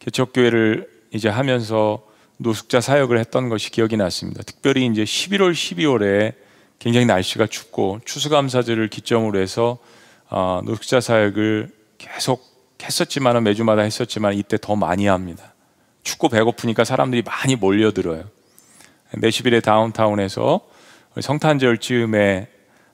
개척교회를 이제 하면서 노숙자 사역을 했던 것이 기억이 났습니다. 특별히 이제 11월, 12월에 굉장히 날씨가 춥고 추수감사절을 기점으로 해서 어, 노숙자 사역을 계속 했었지만 매주마다 했었지만 이때 더 많이 합니다. 춥고 배고프니까 사람들이 많이 몰려들어요. 메시빌의 다운타운에서 성탄절 즈음에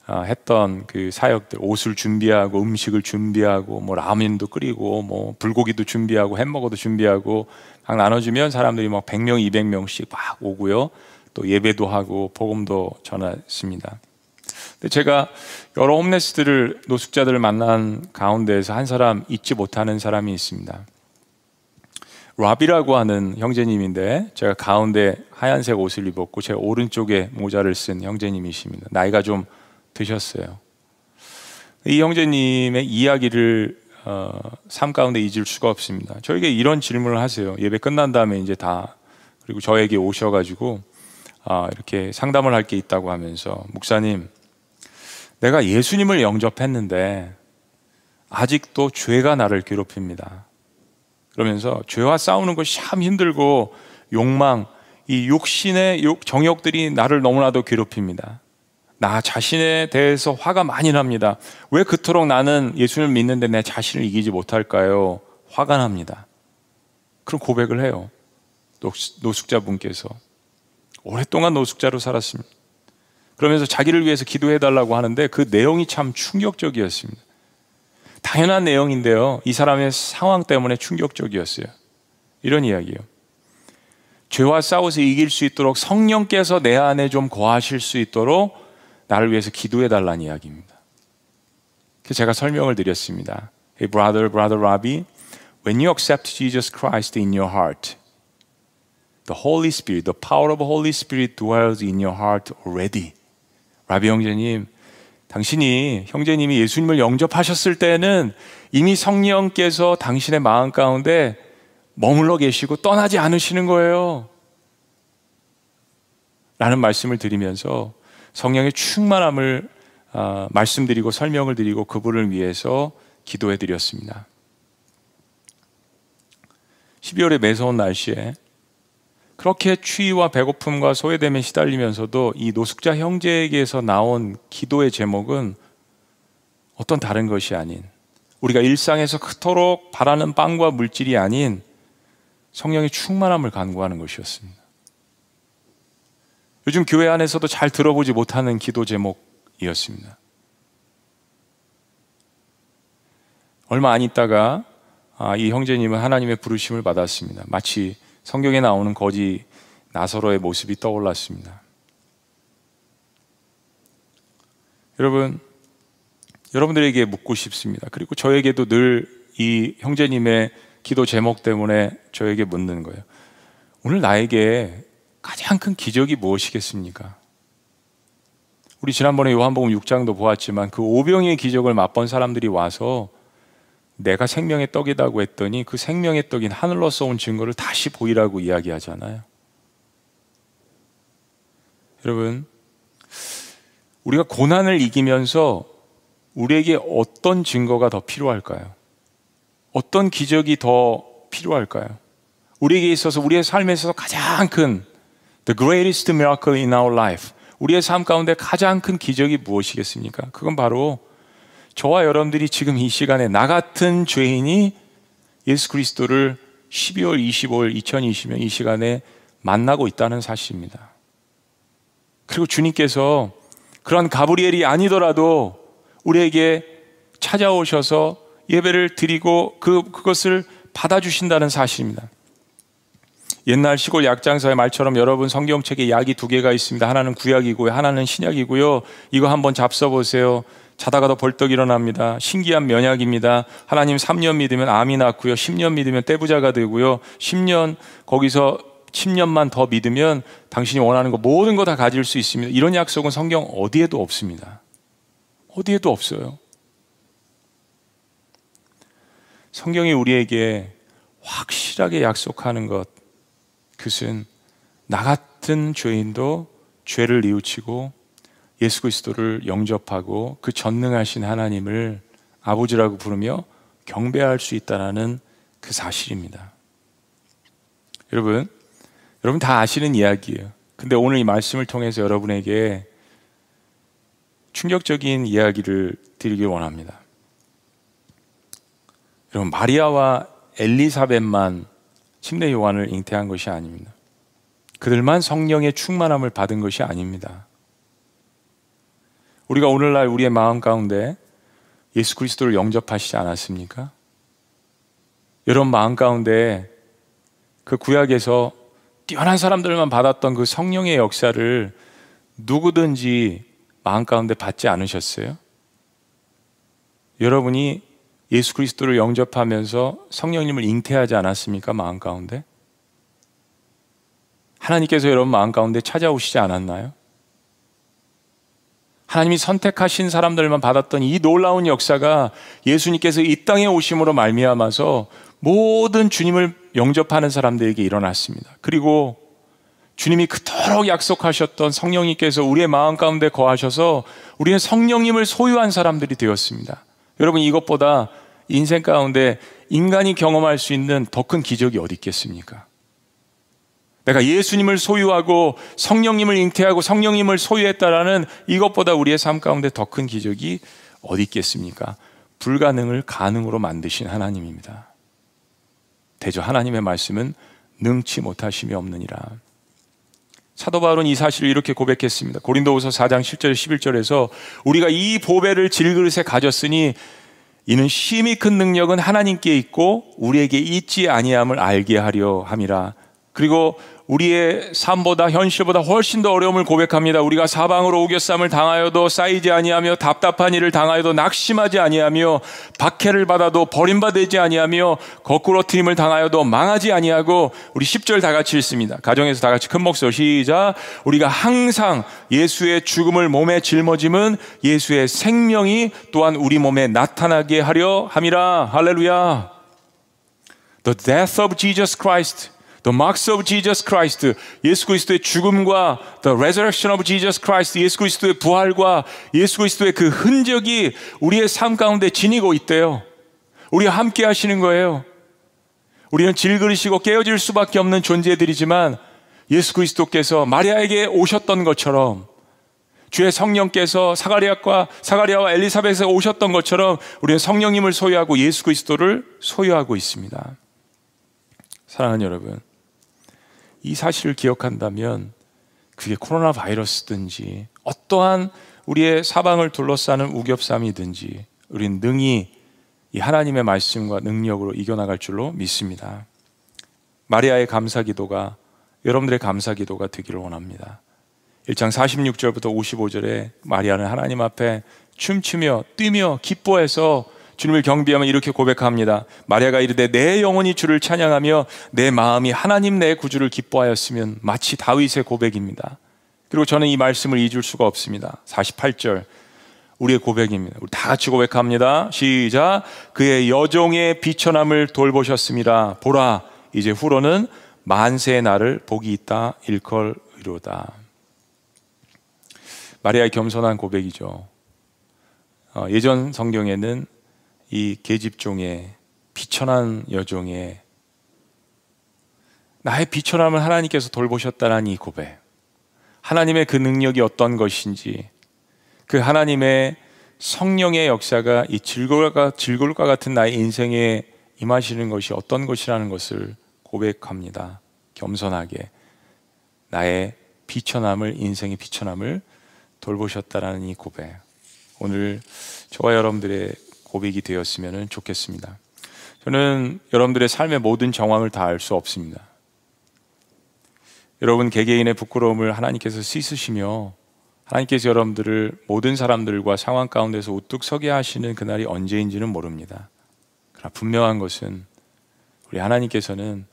아, 했던 그 사역들 옷을 준비하고 음식을 준비하고 뭐 라면도 끓이고 뭐 불고기도 준비하고 햄버거도 준비하고 막 나눠주면 사람들이 막 100명, 200명씩 막 오고요. 또 예배도 하고 복음도 전했습니다. 근데 제가 여러 홈레스들을 노숙자들을 만난 가운데에서 한 사람 잊지 못하는 사람이 있습니다. 라비라고 하는 형제님인데 제가 가운데 하얀색 옷을 입었고 제 오른쪽에 모자를 쓴 형제님이십니다. 나이가 좀 드셨어요. 이 형제님의 이야기를 어, 삶 가운데 잊을 수가 없습니다. 저에게 이런 질문을 하세요. 예배 끝난 다음에 이제 다 그리고 저에게 오셔가지고 아, 이렇게 상담을 할 게 있다고 하면서 목사님, 내가 예수님을 영접했는데 아직도 죄가 나를 괴롭힙니다. 그러면서 죄와 싸우는 것이 참 힘들고 욕망, 이 육신의 정욕들이 나를 너무나도 괴롭힙니다. 나 자신에 대해서 화가 많이 납니다. 왜 그토록 나는 예수를 믿는데 내 자신을 이기지 못할까요? 화가 납니다. 그런 고백을 해요. 노숙자분께서. 오랫동안 노숙자로 살았습니다. 그러면서 자기를 위해서 기도해 달라고 하는데 그 내용이 참 충격적이었습니다. 당연한 내용인데요. 이 사람의 상황 때문에 충격적이었어요. 이런 이야기예요. 죄와 싸워서 이길 수 있도록 성령께서 내 안에 좀 거하실 수 있도록 나를 위해서 기도해 달라는 이야기입니다. 그래서 제가 설명을 드렸습니다. Hey brother, brother Robbie, when you accept Jesus Christ in your heart, the Holy Spirit, the power of the Holy Spirit dwells in your heart already. 라비 형제님, 당신이 형제님이 예수님을 영접하셨을 때는 이미 성령께서 당신의 마음 가운데 머물러 계시고 떠나지 않으시는 거예요. 라는 말씀을 드리면서 성령의 충만함을 어, 말씀드리고 설명을 드리고 그분을 위해서 기도해 드렸습니다. 12월의 매서운 날씨에 그렇게 추위와 배고픔과 소외됨에 시달리면서도 이 노숙자 형제에게서 나온 기도의 제목은 어떤 다른 것이 아닌 우리가 일상에서 그토록 바라는 빵과 물질이 아닌 성령의 충만함을 간구하는 것이었습니다. 요즘 교회 안에서도 잘 들어보지 못하는 기도 제목이었습니다. 얼마 안 있다가 아, 이 형제님은 하나님의 부르심을 받았습니다. 마치 성경에 나오는 거지 나서로의 모습이 떠올랐습니다. 여러분, 여러분들에게 묻고 싶습니다. 그리고 저에게도 늘 이 형제님의 기도 제목 때문에 저에게 묻는 거예요. 오늘 나에게 가장 큰 기적이 무엇이겠습니까? 우리 지난번에 요한복음 6장도 보았지만 그 오병의 기적을 맛본 사람들이 와서 내가 생명의 떡이라고 했더니 그 생명의 떡인 하늘로서 온 증거를 다시 보이라고 이야기하잖아요. 여러분, 우리가 고난을 이기면서 우리에게 어떤 증거가 더 필요할까요? 어떤 기적이 더 필요할까요? 우리에게 있어서 우리의 삶에 있어서 가장 큰 The greatest miracle in our life. 우리의 삶 가운데 가장 큰 기적이 무엇이겠습니까? 그건 바로 저와 여러분들이 지금 이 시간에 나 같은 죄인이 예수 그리스도를 12월 25일 2020년 이 시간에 만나고 있다는 사실입니다. 그리고 주님께서 그런 가브리엘이 아니더라도 우리에게 찾아오셔서 예배를 드리고 그, 그것을 받아주신다는 사실입니다. 옛날 시골 약장사의 말처럼 여러분 성경책에 약이 두 개가 있습니다. 하나는 구약이고요. 하나는 신약이고요. 이거 한번 잡숴 보세요. 자다가도 벌떡 일어납니다. 신기한 면약입니다. 하나님 3년 믿으면 암이 낫고요. 10년 믿으면 떼부자가 되고요. 10년 거기서 10년만 더 믿으면 당신이 원하는 거 모든 거 다 가질 수 있습니다. 이런 약속은 성경 어디에도 없습니다. 어디에도 없어요. 성경이 우리에게 확실하게 약속하는 것, 그것은 나 같은 죄인도 죄를 뉘우치고 예수 그리스도를 영접하고 그 전능하신 하나님을 아버지라고 부르며 경배할 수 있다라는 그 사실입니다. 여러분, 여러분 다 아시는 이야기예요. 근데 오늘 이 말씀을 통해서 여러분에게 충격적인 이야기를 드리길 원합니다. 여러분, 마리아와 엘리사벳만 침례 요한을 잉태한 것이 아닙니다. 그들만 성령의 충만함을 받은 것이 아닙니다. 우리가 오늘날 우리의 마음 가운데 예수 그리스도를 영접하시지 않았습니까? 여러분 마음 가운데 그 구약에서 뛰어난 사람들만 받았던 그 성령의 역사를 누구든지 마음 가운데 받지 않으셨어요? 여러분이 예수 그리스도를 영접하면서 성령님을 잉태하지 않았습니까? 마음 가운데? 하나님께서 여러분 마음 가운데 찾아오시지 않았나요? 하나님이 선택하신 사람들만 받았던 이 놀라운 역사가 예수님께서 이 땅에 오심으로 말미암아서 모든 주님을 영접하는 사람들에게 일어났습니다. 그리고 주님이 그토록 약속하셨던 성령님께서 우리의 마음 가운데 거하셔서 우리는 성령님을 소유한 사람들이 되었습니다. 여러분 이것보다 인생 가운데 인간이 경험할 수 있는 더 큰 기적이 어디 있겠습니까? 내가 예수님을 소유하고 성령님을 잉태하고 성령님을 소유했다라는 이것보다 우리의 삶 가운데 더 큰 기적이 어디 있겠습니까? 불가능을 가능으로 만드신 하나님입니다. 대저 하나님의 말씀은 능치 못하심이 없느니라. 사도 바울은 이 사실을 이렇게 고백했습니다. 고린도후서 4장 7절 11절에서 우리가 이 보배를 질그릇에 가졌으니 이는 심히 큰 능력은 하나님께 있고 우리에게 있지 아니함을 알게 하려 함이라. 그리고 우리의 삶보다 현실보다 훨씬 더 어려움을 고백합니다. 우리가 사방으로 우겨쌈을 당하여도 쌓이지 아니하며 답답한 일을 당하여도 낙심하지 아니하며 박해를 받아도 버림받지 아니하며 거꾸로 트림을 당하여도 망하지 아니하고 우리 10절 다 같이 읽습니다. 가정에서 다 같이 큰 목소리 시작. 우리가 항상 예수의 죽음을 몸에 짊어짐은 예수의 생명이 또한 우리 몸에 나타나게 하려 함이라. 할렐루야. The death of Jesus Christ The marks of Jesus Christ, 예수 그리스도의 죽음과 the resurrection of Jesus Christ, 예수 그리스도의 부활과 예수 그리스도의 그 흔적이 우리의 삶 가운데 지니고 있대요. 우리와 함께 하시는 거예요. 우리는 질그리시고 깨어질 수밖에 없는 존재들이지만 예수 그리스도께서 마리아에게 오셨던 것처럼 주의 성령께서 사가리아과 사가리아와 엘리사벳에 오셨던 것처럼 우리는 성령님을 소유하고 예수 그리스도를 소유하고 있습니다. 사랑하는 여러분, 이 사실을 기억한다면 그게 코로나 바이러스든지 어떠한 우리의 사방을 둘러싸는 우겹삼이든지 우린 능히 이 하나님의 말씀과 능력으로 이겨나갈 줄로 믿습니다. 마리아의 감사 기도가 여러분들의 감사 기도가 되기를 원합니다. 1장 46절부터 55절에 마리아는 하나님 앞에 춤추며 뛰며 기뻐해서 주님을 경비하면 이렇게 고백합니다. 마리아가 이르되 내 영혼이 주를 찬양하며 내 마음이 하나님 내 구주를 기뻐하였으면 마치 다윗의 고백입니다. 그리고 저는 이 말씀을 잊을 수가 없습니다. 48절 우리의 고백입니다. 우리 다 같이 고백합니다. 시작. 그의 여종의 비천함을 돌보셨습니다. 보라 이제 후로는 만세의 날을 복이 있다 일컬이로다. 마리아의 겸손한 고백이죠. 어, 예전 성경에는 이 계집종의 비천한 여종의 나의 비천함을 하나님께서 돌보셨다는 이 고백. 하나님의 그 능력이 어떤 것인지, 그 하나님의 성령의 역사가 이 즐거울까, 즐거울까 같은 나의 인생에 임하시는 것이 어떤 것이라는 것을 고백합니다. 겸손하게. 나의 비천함을, 인생의 비천함을 돌보셨다라는 이 고백. 오늘 저와 여러분들의 고백이 되었으면 좋겠습니다. 저는 여러분들의 삶의 모든 정황을 다 알 수 없습니다. 여러분 개개인의 부끄러움을 하나님께서 씻으시며 하나님께서 여러분들을 모든 사람들과 상황 가운데서 우뚝 서게 하시는 그날이 언제인지는 모릅니다. 그러나 분명한 것은 우리 하나님께서는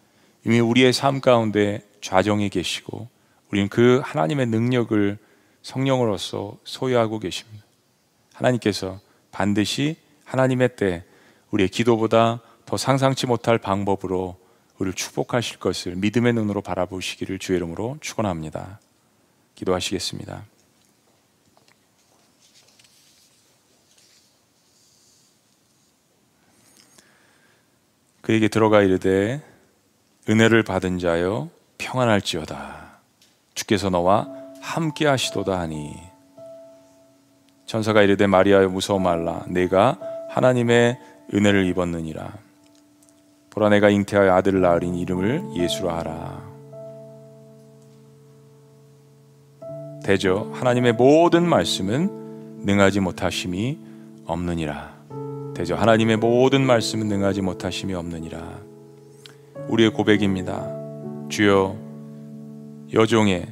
이미 우리의 삶 가운데 좌정에 계시고 우리는 그 하나님의 능력을 성령으로서 소유하고 계십니다. 하나님께서 반드시 하나님의 때 우리의 기도보다 더 상상치 못할 방법으로 우리를 축복하실 것을 믿음의 눈으로 바라보시기를 주의 이름으로 축원합니다. 기도하시겠습니다. 그에게 들어가 이르되 은혜를 받은 자여 평안할지어다 주께서 너와 함께 하시도다 하니 천사가 이르되 마리아여 무서워 말라 내가 하나님의 은혜를 입었느니라. 보라 내가 잉태하여 아들을 낳으린 이름을 예수라 하라. 대저 하나님의 모든 말씀은 능하지 못하심이 없느니라. 대저 하나님의 모든 말씀은 능하지 못하심이 없느니라. 우리의 고백입니다. 주여 여종의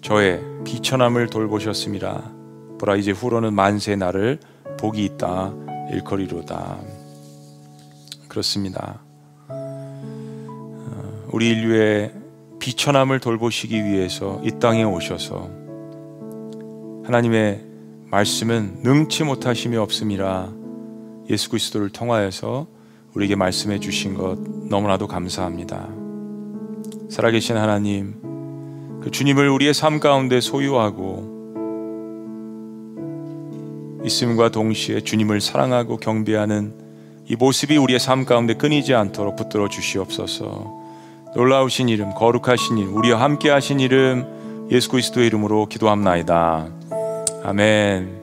저의 비천함을 돌보셨습니다. 보라 이제 후로는 만세 나를 복이 있다. 일거리로다. 그렇습니다. 어, 우리 인류의 비천함을 돌보시기 위해서 이 땅에 오셔서 하나님의 말씀은 능치 못하심이 없음이라 예수 그리스도를 통하여서 우리에게 말씀해 주신 것 너무나도 감사합니다. 살아계신 하나님, 그 주님을 우리의 삶 가운데 소유하고 있음과 동시에 주님을 사랑하고 경배하는 이 모습이 우리의 삶 가운데 끊이지 않도록 붙들어 주시옵소서. 놀라우신 이름, 거룩하신 이름, 우리와 함께 하신 이름 예수 그리스도의 이름으로 기도합나이다. 아멘.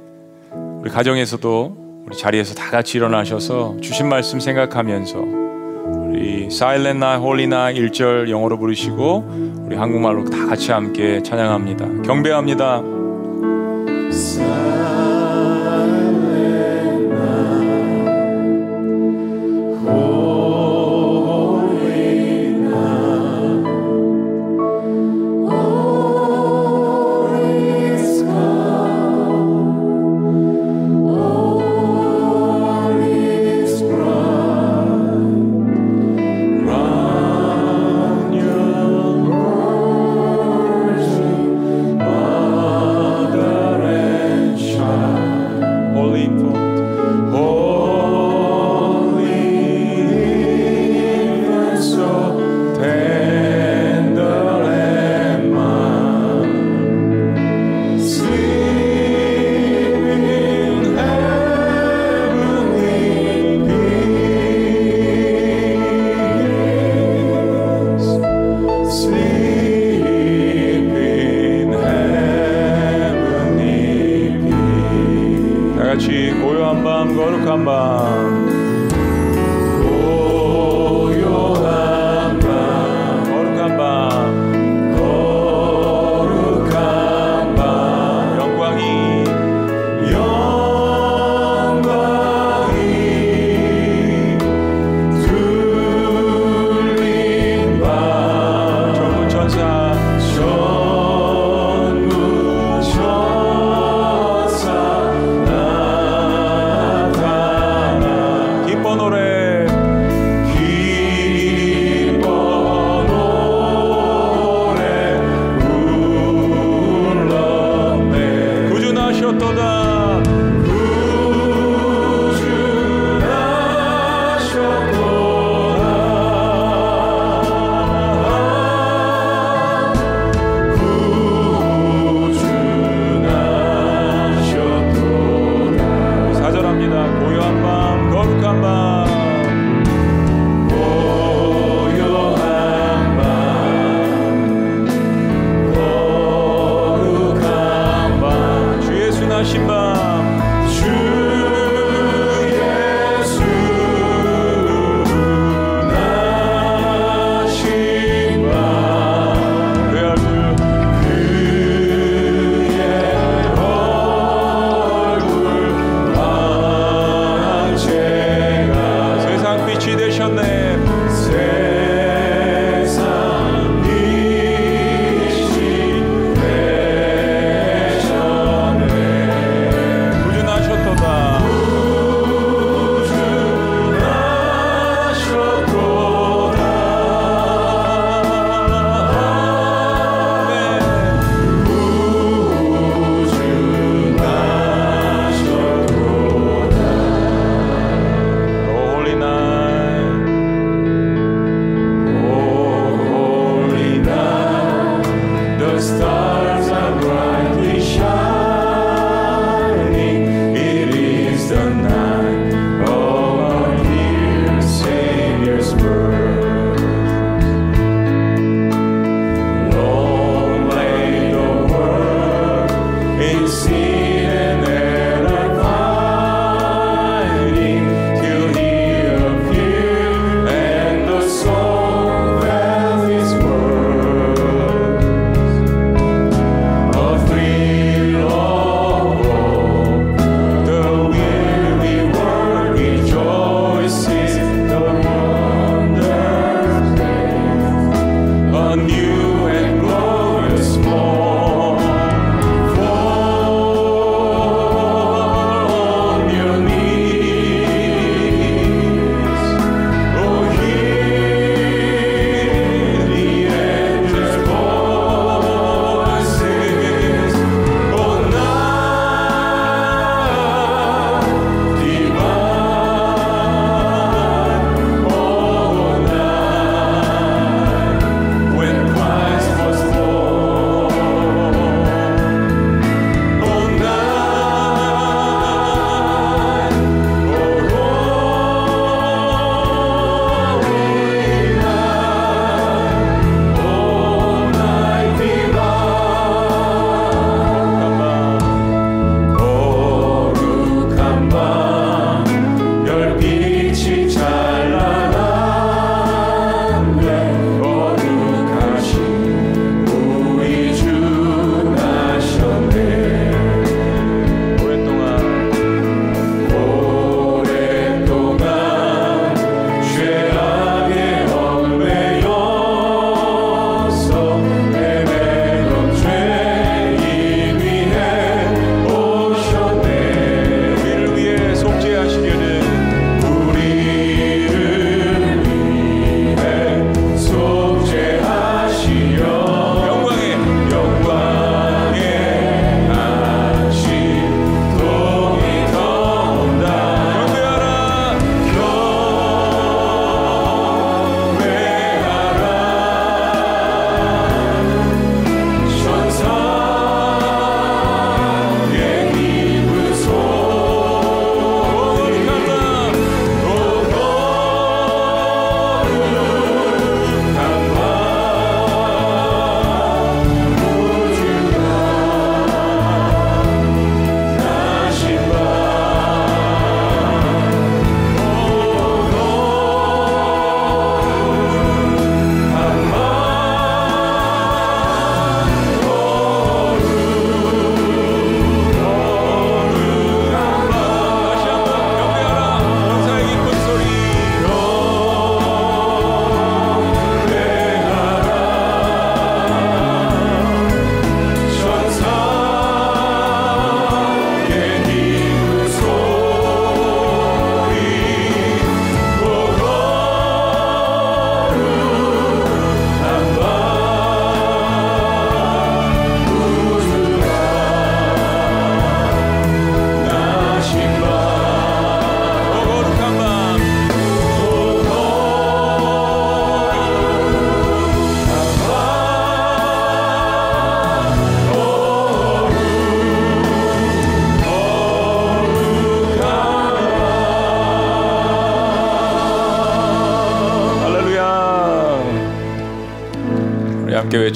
우리 가정에서도 우리 자리에서 다 같이 일어나셔서 주신 말씀 생각하면서 우리 Silent Night, Holy Night 1절 영어로 부르시고 우리 한국말로 다 같이 함께 찬양합니다. 경배합니다. 예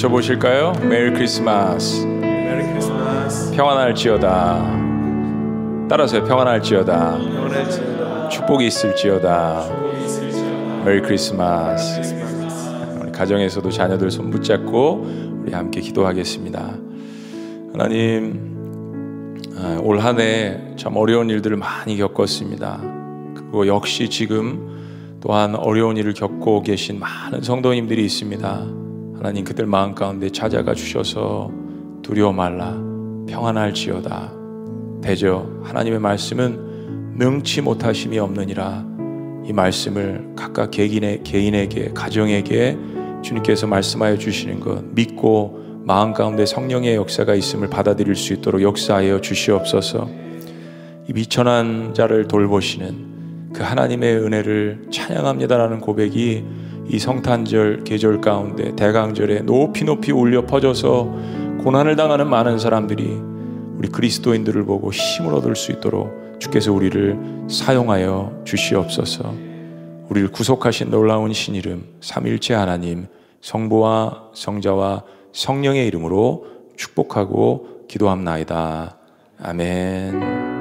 외쳐보실까요? 메리 크리스마스. 메리 크리스마스. 평안할지어다. 따라서요. 평안할지어다. 평안할지어다. 축복이 있을지어다. 메리 크리스마스. 우리 가정에서도 자녀들 손 붙잡고 우리 함께 기도하겠습니다. 하나님 아, 올 한 해 참 어려운 일들을 많이 겪었습니다. 그리고 역시 지금 또한 어려운 일을 겪고 계신 많은 성도님들이 있습니다. 하나님 그들 마음 가운데 찾아가 주셔서 두려워 말라 평안할지어다. 대저 하나님의 말씀은 능치 못하심이 없느니라. 이 말씀을 각각 개인의, 개인에게 가정에게 주님께서 말씀하여 주시는 것 믿고 마음 가운데 성령의 역사가 있음을 받아들일 수 있도록 역사하여 주시옵소서. 이 비천한 자를 돌보시는 그 하나님의 은혜를 찬양합니다라는 고백이 이 성탄절 계절 가운데 대강절에 높이 높이 울려 퍼져서 고난을 당하는 많은 사람들이 우리 그리스도인들을 보고 힘을 얻을 수 있도록 주께서 우리를 사용하여 주시옵소서. 우리를 구속하신 놀라운 신 이름 삼일체 하나님 성부와 성자와 성령의 이름으로 축복하고 기도합나이다. 아멘.